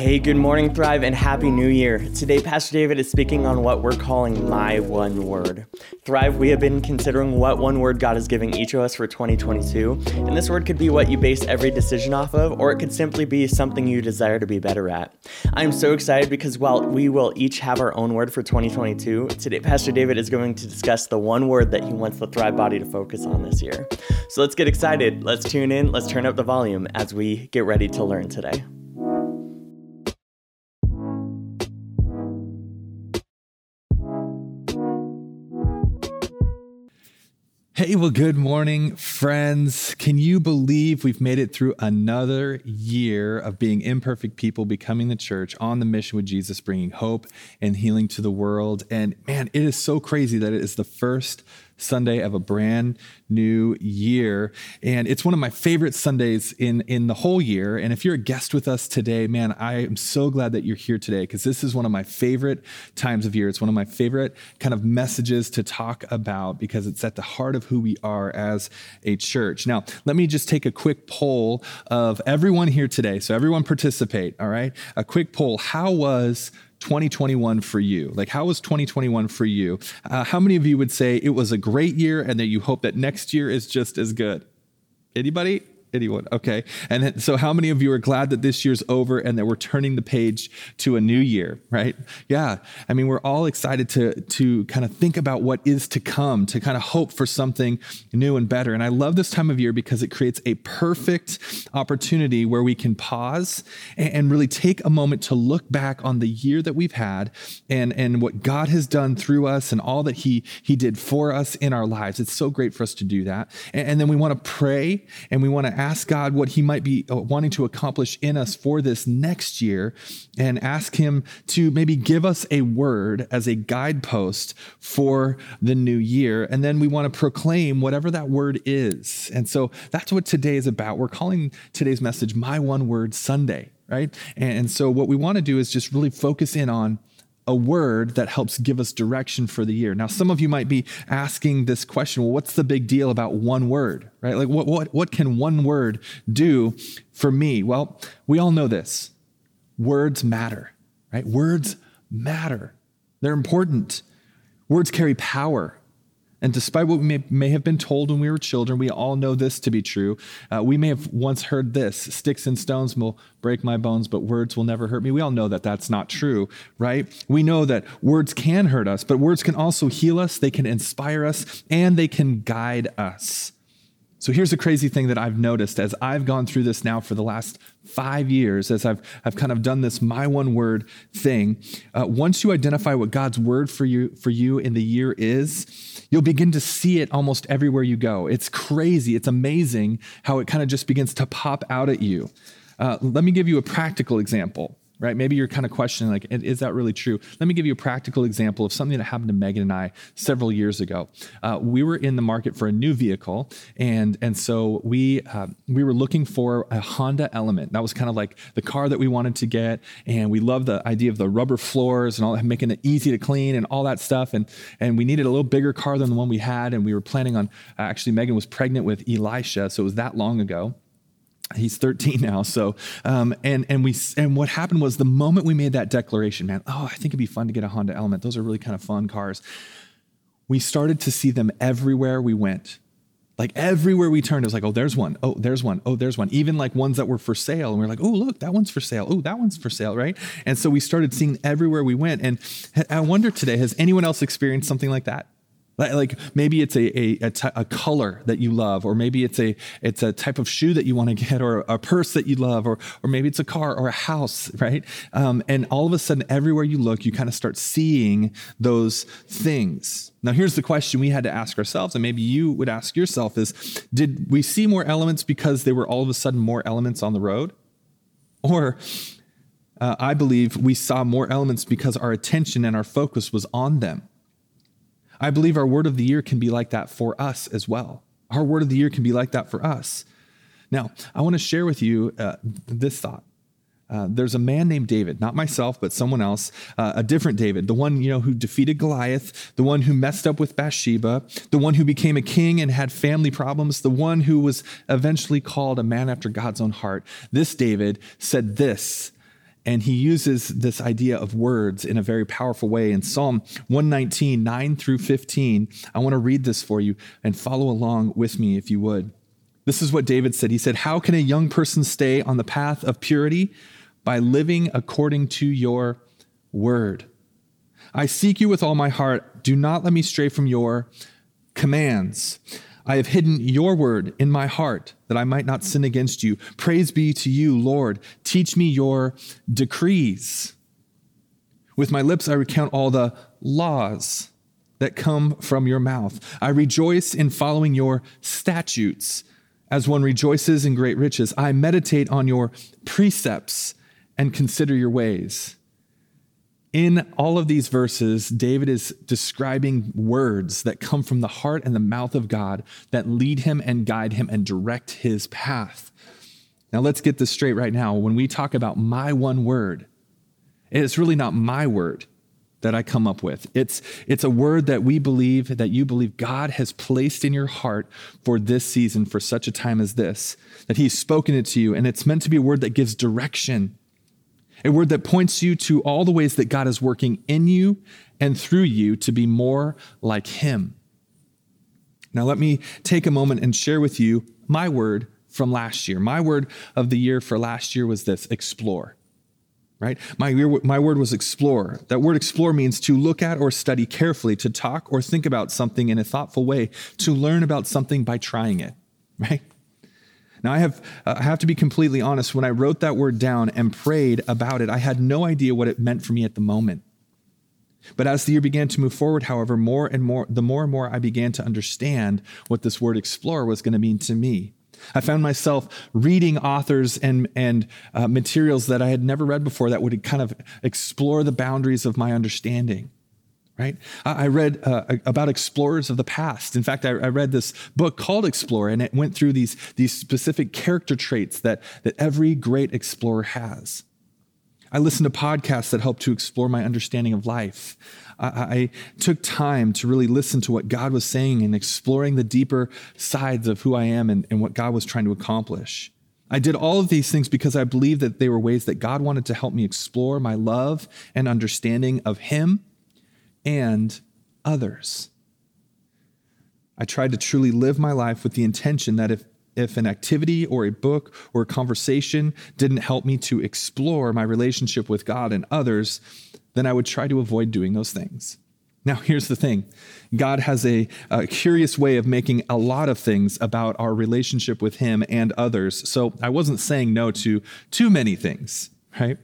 Hey, good morning, Thrive, and Happy New Year. Today, Pastor David is speaking on what we're calling My One Word. Thrive, we have been considering what one word God is giving each of us for 2022, and this word could be what you base every decision off of, or it could simply be something you desire to be better at. I'm so excited because while we will each have our own word for 2022, today, Pastor David is going to discuss the one word that he wants the Thrive body to focus on this year. So let's get excited. Let's tune in, let's turn up the volume as we get ready to learn today. Hey, well, good morning, friends. Can you believe we've made it through another year of being imperfect people, becoming the church on the mission with Jesus, bringing hope and healing to the world? And man, it is so crazy that it is the first Sunday of a brand new year. And it's one of my favorite Sundays in, in the whole year. And if you're a guest with us today, man, I am so glad that you're here today because this is one of my favorite times of year. It's one of my favorite kind of messages to talk about because it's at the heart of who we are as a church. Now, let me just take a quick poll of everyone here today. So, everyone participate, all right? A quick poll. How was 2021 for you? Like, how was 2021 for you? Uh, how many of you would say it was a great year and that you hope that next year is just as good? Anybody? Anyone. Okay. And then, so, how many of you are glad that this year's over and that we're turning the page to a new year, right? Yeah. I mean, we're all excited to, to kind of think about what is to come, to kind of hope for something new and better. And I love this time of year because it creates a perfect opportunity where we can pause and, and really take a moment to look back on the year that we've had and, and what God has done through us and all that He, he did for us in our lives. It's so great for us to do that. And, and then we want to pray and we want to ask God what He might be uh, wanting to accomplish in us for this next year and ask Him to maybe give us a word as a guidepost for the new year. And then we want to proclaim whatever that word is. And so that's what today is about. We're calling today's message My One Word Sunday, right? And so what we want to do is just really focus in on a word that helps give us direction for the year. Now, some of you might be asking this question, well, what's the big deal about one word, right? Like, what, what, what can one word do for me? Well, we all know this words matter, right? Words matter, they're important. Words carry power. And despite what we may, may, have been told when we were children, we all know this to be true. Uh, we may have once heard this sticks and stones will break my bones, but words will never hurt me. We all know that that's not true, right? We know that words can hurt us, but words can also heal us, they can inspire us, and they can guide us. So here's the crazy thing that I've noticed as I've gone through this now for the last five years, as I've, I've kind of done this my one word thing. Uh, once you identify what God's word for you, for you in the year is, you'll begin to see it almost everywhere you go. It's crazy. It's amazing how it kind of just begins to pop out at you. Uh, let me give you a practical example right? Maybe you're kind of questioning, like, is that really true? Let me give you a practical example of something that happened to Megan and I several years ago. Uh, we were in the market for a new vehicle, and and so we uh, we were looking for a Honda Element. That was kind of like the car that we wanted to get, and we loved the idea of the rubber floors and all that, making it easy to clean and all that stuff. And and we needed a little bigger car than the one we had, and we were planning on uh, actually Megan was pregnant with Elisha, so it was that long ago he's 13 now so um, and and we and what happened was the moment we made that declaration man oh i think it'd be fun to get a honda element. Those are really kind of fun cars. We started to see them everywhere we went. Like everywhere we turned it was like oh there's one. Oh there's one. Oh there's one. Even like ones that were for sale and we are like oh look that one's for sale. Oh that one's for sale right? And so we started seeing everywhere we went and i wonder today has anyone else experienced something like that like maybe it's a, a, a, t- a color that you love, or maybe it's a it's a type of shoe that you want to get, or a purse that you love, or or maybe it's a car or a house, right? Um, and all of a sudden, everywhere you look, you kind of start seeing those things. Now, here's the question we had to ask ourselves, and maybe you would ask yourself: Is did we see more elements because there were all of a sudden more elements on the road, or uh, I believe we saw more elements because our attention and our focus was on them. I believe our word of the year can be like that for us as well. Our word of the year can be like that for us. Now, I want to share with you uh, this thought. Uh, there's a man named David, not myself, but someone else, uh, a different David, the one you know who defeated Goliath, the one who messed up with Bathsheba, the one who became a king and had family problems, the one who was eventually called a man after God's own heart. This David said this And he uses this idea of words in a very powerful way. In Psalm 119, 9 through 15, I want to read this for you and follow along with me if you would. This is what David said. He said, How can a young person stay on the path of purity? By living according to your word. I seek you with all my heart. Do not let me stray from your commands. I have hidden your word in my heart that I might not sin against you. Praise be to you, Lord. Teach me your decrees. With my lips, I recount all the laws that come from your mouth. I rejoice in following your statutes as one rejoices in great riches. I meditate on your precepts and consider your ways. In all of these verses, David is describing words that come from the heart and the mouth of God that lead him and guide him and direct his path. Now, let's get this straight right now. When we talk about my one word, it's really not my word that I come up with. It's, it's a word that we believe, that you believe God has placed in your heart for this season, for such a time as this, that He's spoken it to you. And it's meant to be a word that gives direction a word that points you to all the ways that God is working in you and through you to be more like Him. Now, let me take a moment and share with you my word from last year. My word of the year for last year was this explore. Right? My, my word was explore. That word explore means to look at or study carefully, to talk or think about something in a thoughtful way, to learn about something by trying it. Right? Now, I have, uh, I have to be completely honest. When I wrote that word down and prayed about it, I had no idea what it meant for me at the moment. But as the year began to move forward, however, more and more, the more and more I began to understand what this word explore was going to mean to me. I found myself reading authors and, and uh, materials that I had never read before that would kind of explore the boundaries of my understanding right? I read uh, about explorers of the past. In fact, I, I, read this book called Explorer, and it went through these, these specific character traits that, that every great explorer has. I listened to podcasts that helped to explore my understanding of life. I, took time to really listen to what God was saying and exploring the deeper sides of who I am and, and what God was trying to accomplish. I did all of these things because I believed that they were ways that God wanted to help me explore my love and understanding of Him and others. I tried to truly live my life with the intention that if, if an activity or a book or a conversation didn't help me to explore my relationship with God and others, then I would try to avoid doing those things. Now, here's the thing God has a, a, curious way of making a lot of things about our relationship with Him and others. So I wasn't saying no to too many things, right?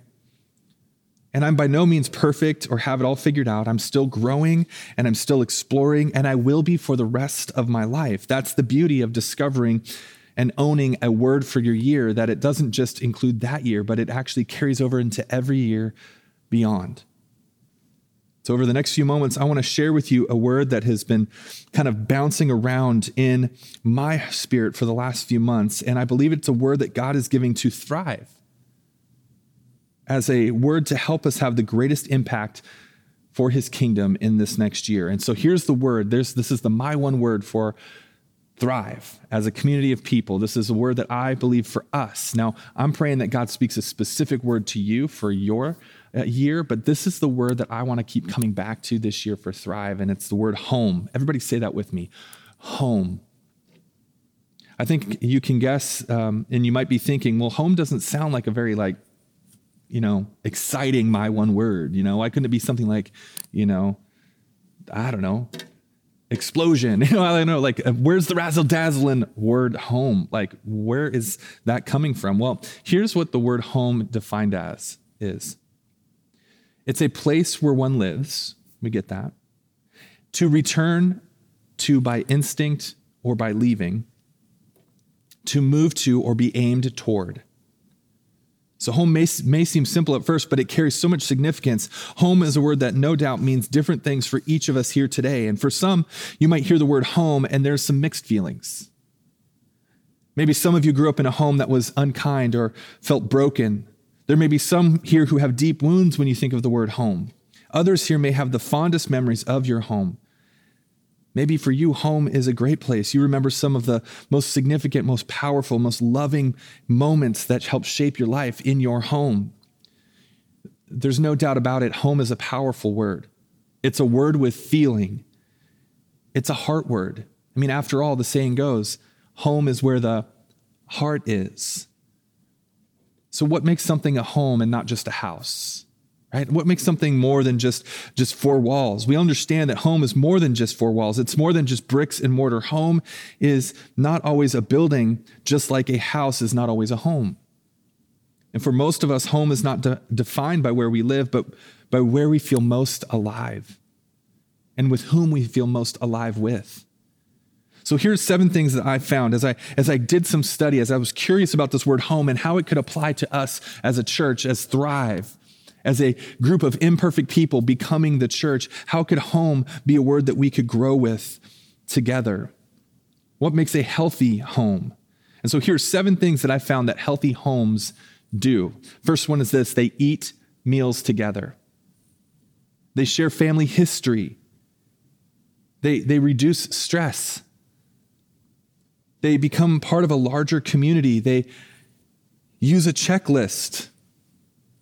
And I'm by no means perfect or have it all figured out. I'm still growing and I'm still exploring, and I will be for the rest of my life. That's the beauty of discovering and owning a word for your year, that it doesn't just include that year, but it actually carries over into every year beyond. So, over the next few moments, I want to share with you a word that has been kind of bouncing around in my spirit for the last few months. And I believe it's a word that God is giving to thrive as a word to help us have the greatest impact for his kingdom in this next year. And so here's the word. There's this is the my one word for thrive as a community of people. This is a word that I believe for us. Now, I'm praying that God speaks a specific word to you for your uh, year, but this is the word that I want to keep coming back to this year for thrive and it's the word home. Everybody say that with me. Home. I think you can guess, um, and you might be thinking, well, home doesn't sound like a very like you know, exciting my one word? You know, why couldn't it be something like, you know, I don't know, explosion? You know, I don't know, like, uh, where's the razzle dazzling word home? Like, where is that coming from? Well, here's what the word home defined as is it's a place where one lives. We get that. To return to by instinct or by leaving, to move to or be aimed toward. So, home may, may seem simple at first, but it carries so much significance. Home is a word that no doubt means different things for each of us here today. And for some, you might hear the word home and there's some mixed feelings. Maybe some of you grew up in a home that was unkind or felt broken. There may be some here who have deep wounds when you think of the word home. Others here may have the fondest memories of your home. Maybe for you, home is a great place. You remember some of the most significant, most powerful, most loving moments that helped shape your life in your home. there's no doubt about it, home is a powerful word. It's a word with feeling, it's a heart word. I mean, after all, the saying goes home is where the heart is. So, what makes something a home and not just a house? Right? What makes something more than just, just four walls? We understand that home is more than just four walls. It's more than just bricks and mortar. Home is not always a building, just like a house is not always a home. And for most of us, home is not de- defined by where we live, but by where we feel most alive and with whom we feel most alive with. So here's seven things that I found as I as I did some study, as I was curious about this word home and how it could apply to us as a church, as Thrive, as a group of imperfect people becoming the church. How could home be a word that we could grow with together? What makes a healthy home? And so here's seven things that I found that healthy homes do. First one is this they eat meals together, they share family history, they, they reduce stress, they become part of a larger community, they use a checklist.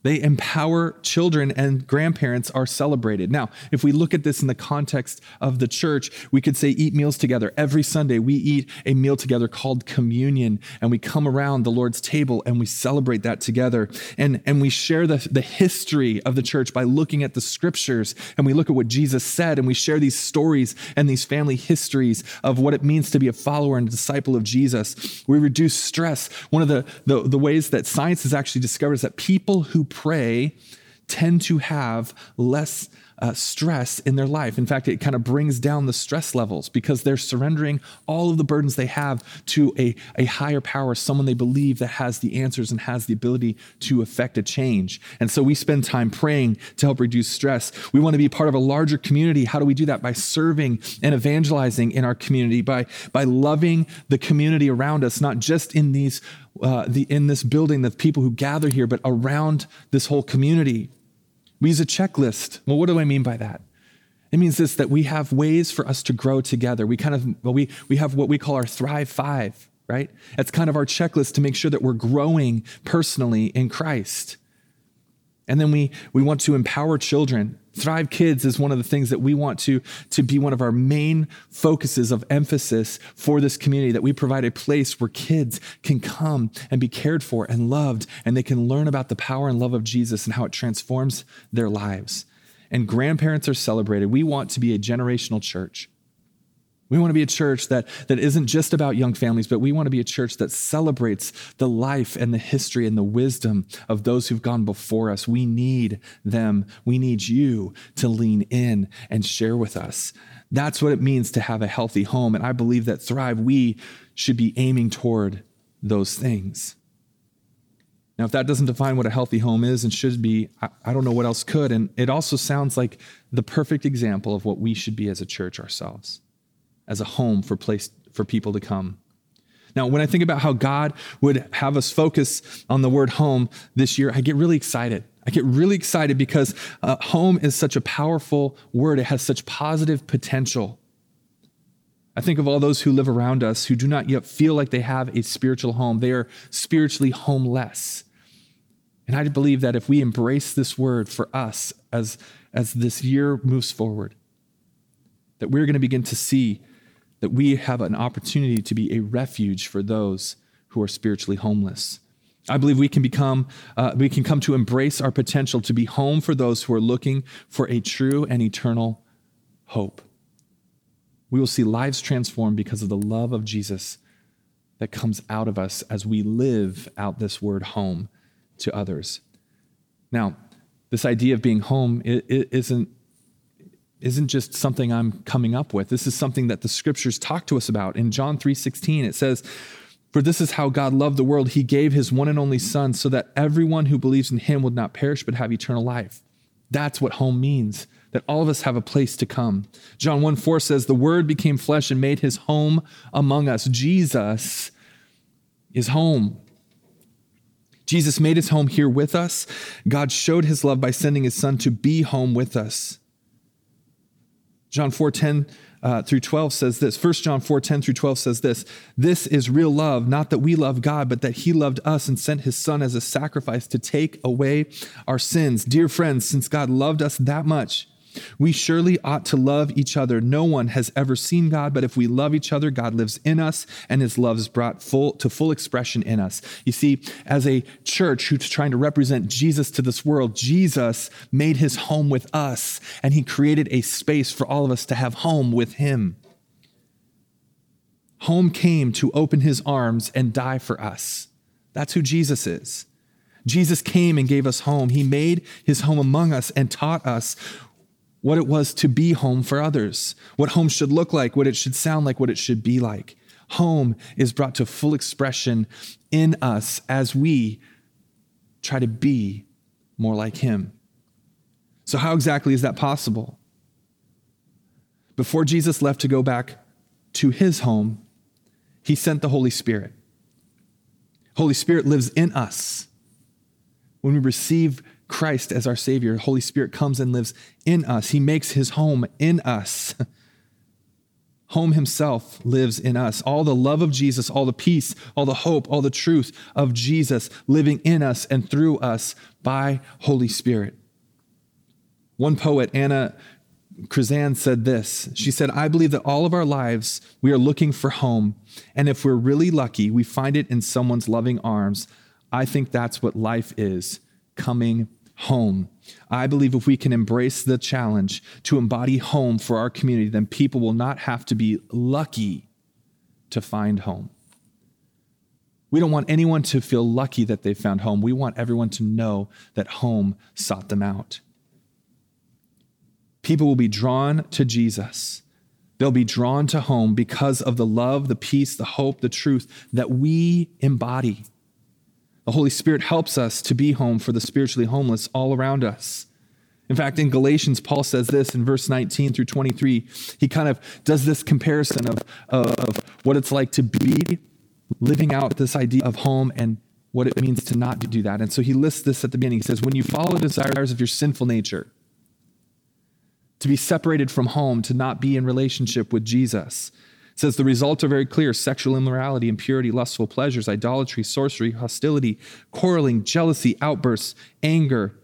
They empower children and grandparents are celebrated. Now, if we look at this in the context of the church, we could say eat meals together. Every Sunday, we eat a meal together called communion, and we come around the Lord's table and we celebrate that together. And, and we share the, the history of the church by looking at the scriptures and we look at what Jesus said and we share these stories and these family histories of what it means to be a follower and disciple of Jesus. We reduce stress. One of the, the, the ways that science has actually discovered is that people who pray tend to have less uh, stress in their life. In fact, it kind of brings down the stress levels because they're surrendering all of the burdens they have to a, a higher power, someone they believe that has the answers and has the ability to affect a change. And so we spend time praying to help reduce stress. We want to be part of a larger community. How do we do that? By serving and evangelizing in our community, by, by loving the community around us, not just in these uh, the, in this building, the people who gather here, but around this whole community. We use a checklist. Well, what do I mean by that? It means this that we have ways for us to grow together. We kind of, well, we, we have what we call our Thrive Five, right? That's kind of our checklist to make sure that we're growing personally in Christ. And then we, we want to empower children. Thrive Kids is one of the things that we want to, to be one of our main focuses of emphasis for this community, that we provide a place where kids can come and be cared for and loved, and they can learn about the power and love of Jesus and how it transforms their lives. And grandparents are celebrated. We want to be a generational church we want to be a church that, that isn't just about young families, but we want to be a church that celebrates the life and the history and the wisdom of those who've gone before us. We need them. We need you to lean in and share with us. That's what it means to have a healthy home. And I believe that Thrive, we should be aiming toward those things. Now, if that doesn't define what a healthy home is and should be, I, I don't know what else could. And it also sounds like the perfect example of what we should be as a church ourselves as a home for place for people to come. Now, when I think about how God would have us focus on the word home this year, I get really excited. I get really excited because uh, home is such a powerful word. It has such positive potential. I think of all those who live around us who do not yet feel like they have a spiritual home. They are spiritually homeless. And I believe that if we embrace this word for us as, as this year moves forward, that we're going to begin to see that we have an opportunity to be a refuge for those who are spiritually homeless. I believe we can become, uh, we can come to embrace our potential to be home for those who are looking for a true and eternal hope. We will see lives transformed because of the love of Jesus that comes out of us as we live out this word home to others. Now, this idea of being home it, it isn't isn't just something I'm coming up with. This is something that the scriptures talk to us about. In John 3:16 it says, "For this is how God loved the world, he gave his one and only son so that everyone who believes in him would not perish but have eternal life." That's what home means. That all of us have a place to come. John 1 4 says, The Word became flesh and made his home among us. Jesus is home. Jesus made his home here with us. God showed his love by sending his son to be home with us. John 4:10 uh, through 12 says this. 1 john 4 10 through 12 says this. This is real love not that we love god but that he loved us and sent his son as a sacrifice to take away our sins. Dear friends since god loved us that much we surely ought to love each other. No one has ever seen God, but if we love each other, God lives in us and his love is brought full to full expression in us. You see, as a church who's trying to represent Jesus to this world, Jesus made his home with us and he created a space for all of us to have home with him. Home came to open his arms and die for us. That's who Jesus is. Jesus came and gave us home. He made his home among us and taught us what it was to be home for others, what home should look like, what it should sound like, what it should be like. Home is brought to full expression in us as we try to be more like Him. So, how exactly is that possible? Before Jesus left to go back to His home, He sent the Holy Spirit. Holy Spirit lives in us. When we receive Christ as our Savior. Holy Spirit comes and lives in us. He makes his home in us. Home himself lives in us. All the love of Jesus, all the peace, all the hope, all the truth of Jesus living in us and through us by Holy Spirit. One poet, Anna Krizan, said this. She said, I believe that all of our lives we are looking for home. And if we're really lucky, we find it in someone's loving arms. I think that's what life is coming home. I believe if we can embrace the challenge to embody home for our community, then people will not have to be lucky to find home. We don't want anyone to feel lucky that they found home. We want everyone to know that home sought them out. People will be drawn to Jesus. They'll be drawn to home because of the love, the peace, the hope, the truth that we embody. The Holy Spirit helps us to be home for the spiritually homeless all around us. In fact, in Galatians, Paul says this in verse 19 through 23. He kind of does this comparison of, of what it's like to be living out this idea of home and what it means to not do that. And so he lists this at the beginning. He says, When you follow the desires of your sinful nature, to be separated from home, to not be in relationship with Jesus, says the results are very clear sexual immorality, impurity, lustful pleasures, idolatry, sorcery, hostility, quarreling, jealousy, outbursts, anger,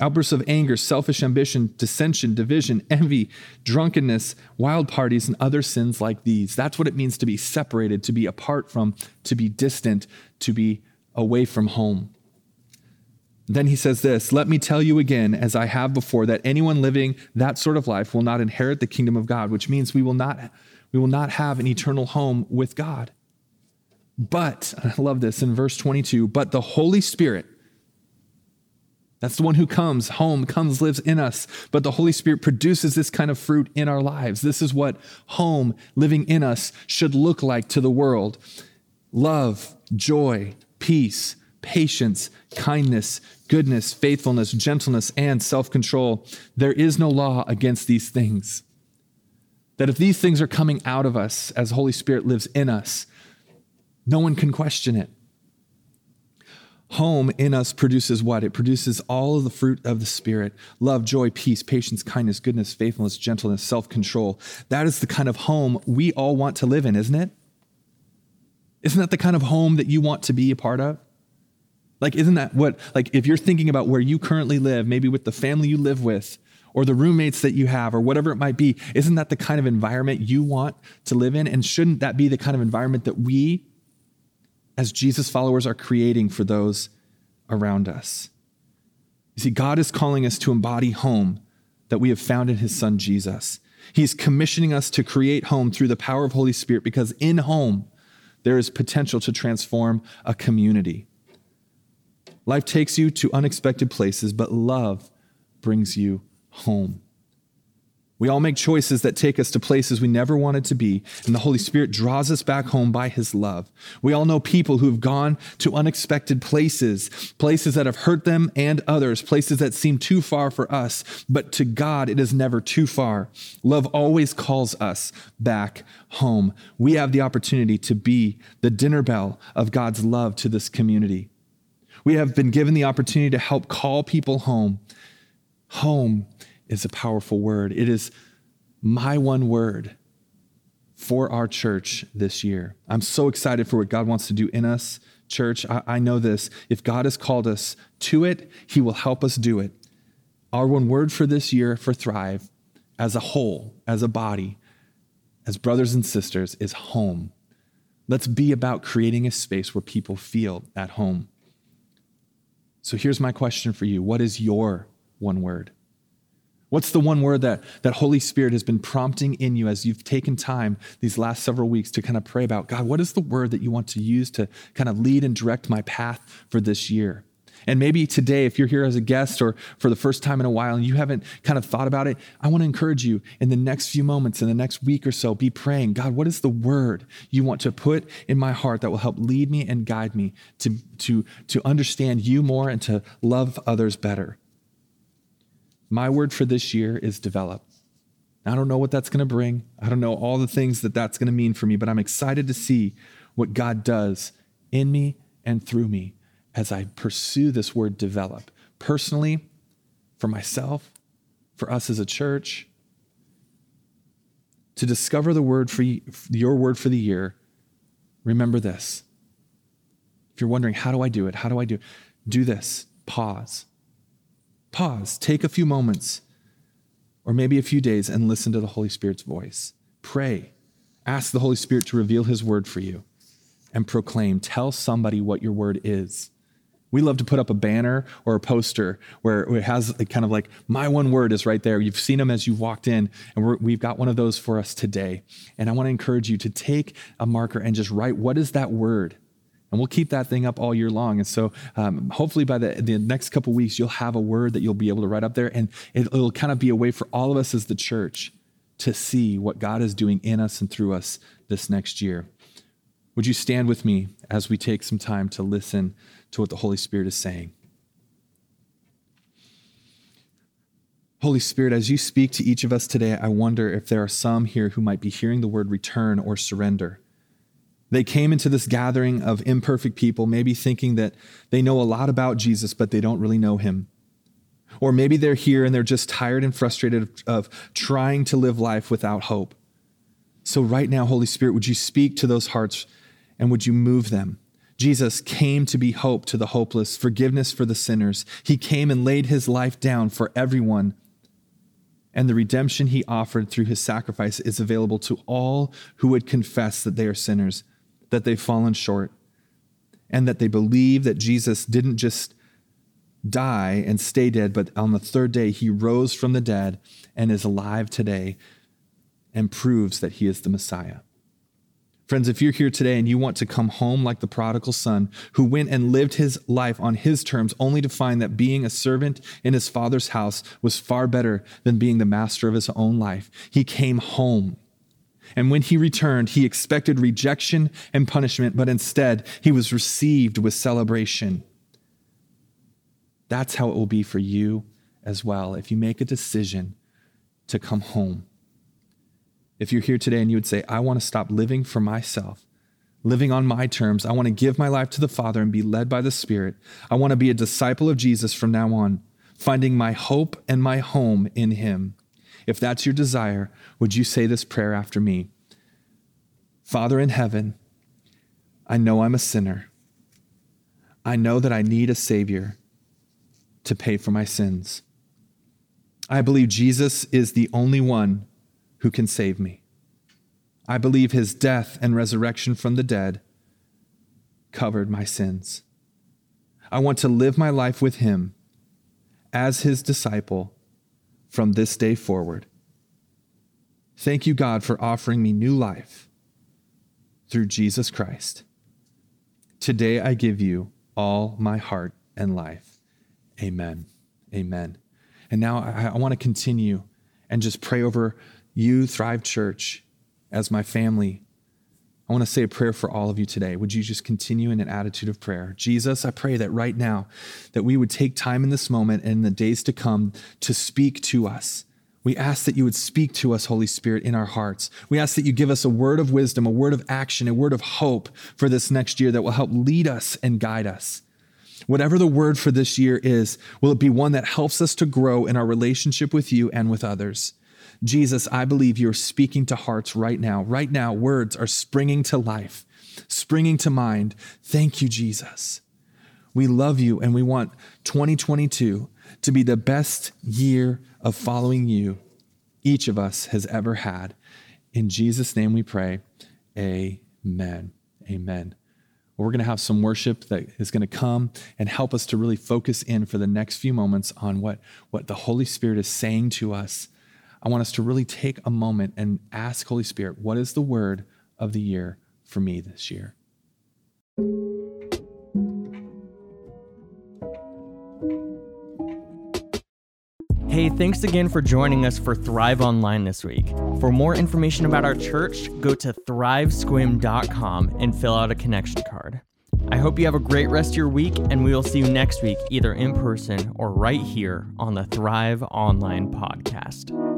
outbursts of anger, selfish ambition, dissension, division, envy, drunkenness, wild parties, and other sins like these. That's what it means to be separated, to be apart from, to be distant, to be away from home. Then he says this Let me tell you again, as I have before, that anyone living that sort of life will not inherit the kingdom of God, which means we will not we will not have an eternal home with God. But, I love this in verse 22, but the Holy Spirit, that's the one who comes home, comes, lives in us. But the Holy Spirit produces this kind of fruit in our lives. This is what home living in us should look like to the world love, joy, peace, patience, kindness, goodness, faithfulness, gentleness, and self control. There is no law against these things. That if these things are coming out of us as Holy Spirit lives in us, no one can question it. Home in us produces what? It produces all of the fruit of the Spirit love, joy, peace, patience, kindness, goodness, faithfulness, gentleness, self control. That is the kind of home we all want to live in, isn't it? Isn't that the kind of home that you want to be a part of? Like, isn't that what, like, if you're thinking about where you currently live, maybe with the family you live with, or the roommates that you have or whatever it might be, isn't that the kind of environment you want to live in? And shouldn't that be the kind of environment that we, as Jesus followers, are creating for those around us? You see, God is calling us to embody home that we have found in his son Jesus. He's commissioning us to create home through the power of Holy Spirit because in home, there is potential to transform a community. Life takes you to unexpected places, but love brings you home. We all make choices that take us to places we never wanted to be, and the Holy Spirit draws us back home by His love. We all know people who have gone to unexpected places, places that have hurt them and others, places that seem too far for us, but to God, it is never too far. Love always calls us back home. We have the opportunity to be the dinner bell of God's love to this community. We have been given the opportunity to help call people home. Home is a powerful word. It is my one word for our church this year. I'm so excited for what God wants to do in us, church. I, I know this. If God has called us to it, He will help us do it. Our one word for this year for Thrive, as a whole, as a body, as brothers and sisters, is home. Let's be about creating a space where people feel at home. So here's my question for you What is your one word? What's the one word that, that Holy Spirit has been prompting in you as you've taken time these last several weeks to kind of pray about? God, what is the word that you want to use to kind of lead and direct my path for this year? And maybe today, if you're here as a guest or for the first time in a while and you haven't kind of thought about it, I want to encourage you in the next few moments, in the next week or so, be praying God, what is the word you want to put in my heart that will help lead me and guide me to, to, to understand you more and to love others better? My word for this year is develop. I don't know what that's going to bring. I don't know all the things that that's going to mean for me, but I'm excited to see what God does in me and through me as I pursue this word develop personally, for myself, for us as a church, to discover the word for your word for the year, remember this. If you're wondering, how do I do it? How do I do it? Do this. Pause. Pause. Take a few moments or maybe a few days and listen to the Holy Spirit's voice. Pray. Ask the Holy Spirit to reveal his word for you and proclaim. Tell somebody what your word is. We love to put up a banner or a poster where it has kind of like, my one word is right there. You've seen them as you've walked in, and we have got one of those for us today. And I want to encourage you to take a marker and just write, what is that word? And we'll keep that thing up all year long. And so um, hopefully by the, the next couple weeks, you'll have a word that you'll be able to write up there. And it, it'll kind of be a way for all of us as the church to see what God is doing in us and through us this next year. Would you stand with me as we take some time to listen to what the Holy Spirit is saying? Holy Spirit, as you speak to each of us today, I wonder if there are some here who might be hearing the word return or surrender. They came into this gathering of imperfect people, maybe thinking that they know a lot about Jesus, but they don't really know him. Or maybe they're here and they're just tired and frustrated of trying to live life without hope. So, right now, Holy Spirit, would you speak to those hearts and would you move them? Jesus came to be hope to the hopeless, forgiveness for the sinners. He came and laid his life down for everyone. And the redemption he offered through his sacrifice is available to all who would confess that they are sinners, that they've fallen short, and that they believe that Jesus didn't just die and stay dead, but on the third day he rose from the dead and is alive today and proves that he is the Messiah. Friends, if you're here today and you want to come home like the prodigal son who went and lived his life on his terms only to find that being a servant in his father's house was far better than being the master of his own life, he came home. And when he returned, he expected rejection and punishment, but instead he was received with celebration. That's how it will be for you as well if you make a decision to come home. If you're here today and you would say, I want to stop living for myself, living on my terms, I want to give my life to the Father and be led by the Spirit. I want to be a disciple of Jesus from now on, finding my hope and my home in Him. If that's your desire, would you say this prayer after me? Father in heaven, I know I'm a sinner. I know that I need a Savior to pay for my sins. I believe Jesus is the only one who can save me. I believe his death and resurrection from the dead covered my sins. I want to live my life with him as his disciple from this day forward. Thank you, God, for offering me new life through Jesus Christ. Today I give you all my heart and life. Amen. Amen. And now I, I want to continue and just pray over you, Thrive Church, as my family, I want to say a prayer for all of you today. Would you just continue in an attitude of prayer? Jesus, I pray that right now that we would take time in this moment and in the days to come to speak to us. We ask that you would speak to us, Holy Spirit, in our hearts. We ask that you give us a word of wisdom, a word of action, a word of hope for this next year that will help lead us and guide us. Whatever the word for this year is, will it be one that helps us to grow in our relationship with you and with others? Jesus, I believe you're speaking to hearts right now. Right now, words are springing to life, springing to mind. Thank you, Jesus. We love you and we want 2022 to be the best year of following you each of us has ever had. In Jesus' name we pray. Amen. Amen. We're going to have some worship that is going to come and help us to really focus in for the next few moments on what, what the Holy Spirit is saying to us. I want us to really take a moment and ask Holy Spirit, what is the word of the year for me this year? Hey, thanks again for joining us for Thrive Online this week. For more information about our church, go to thrivesquim.com and fill out a connection card. I hope you have a great rest of your week, and we will see you next week, either in person or right here on the Thrive Online podcast.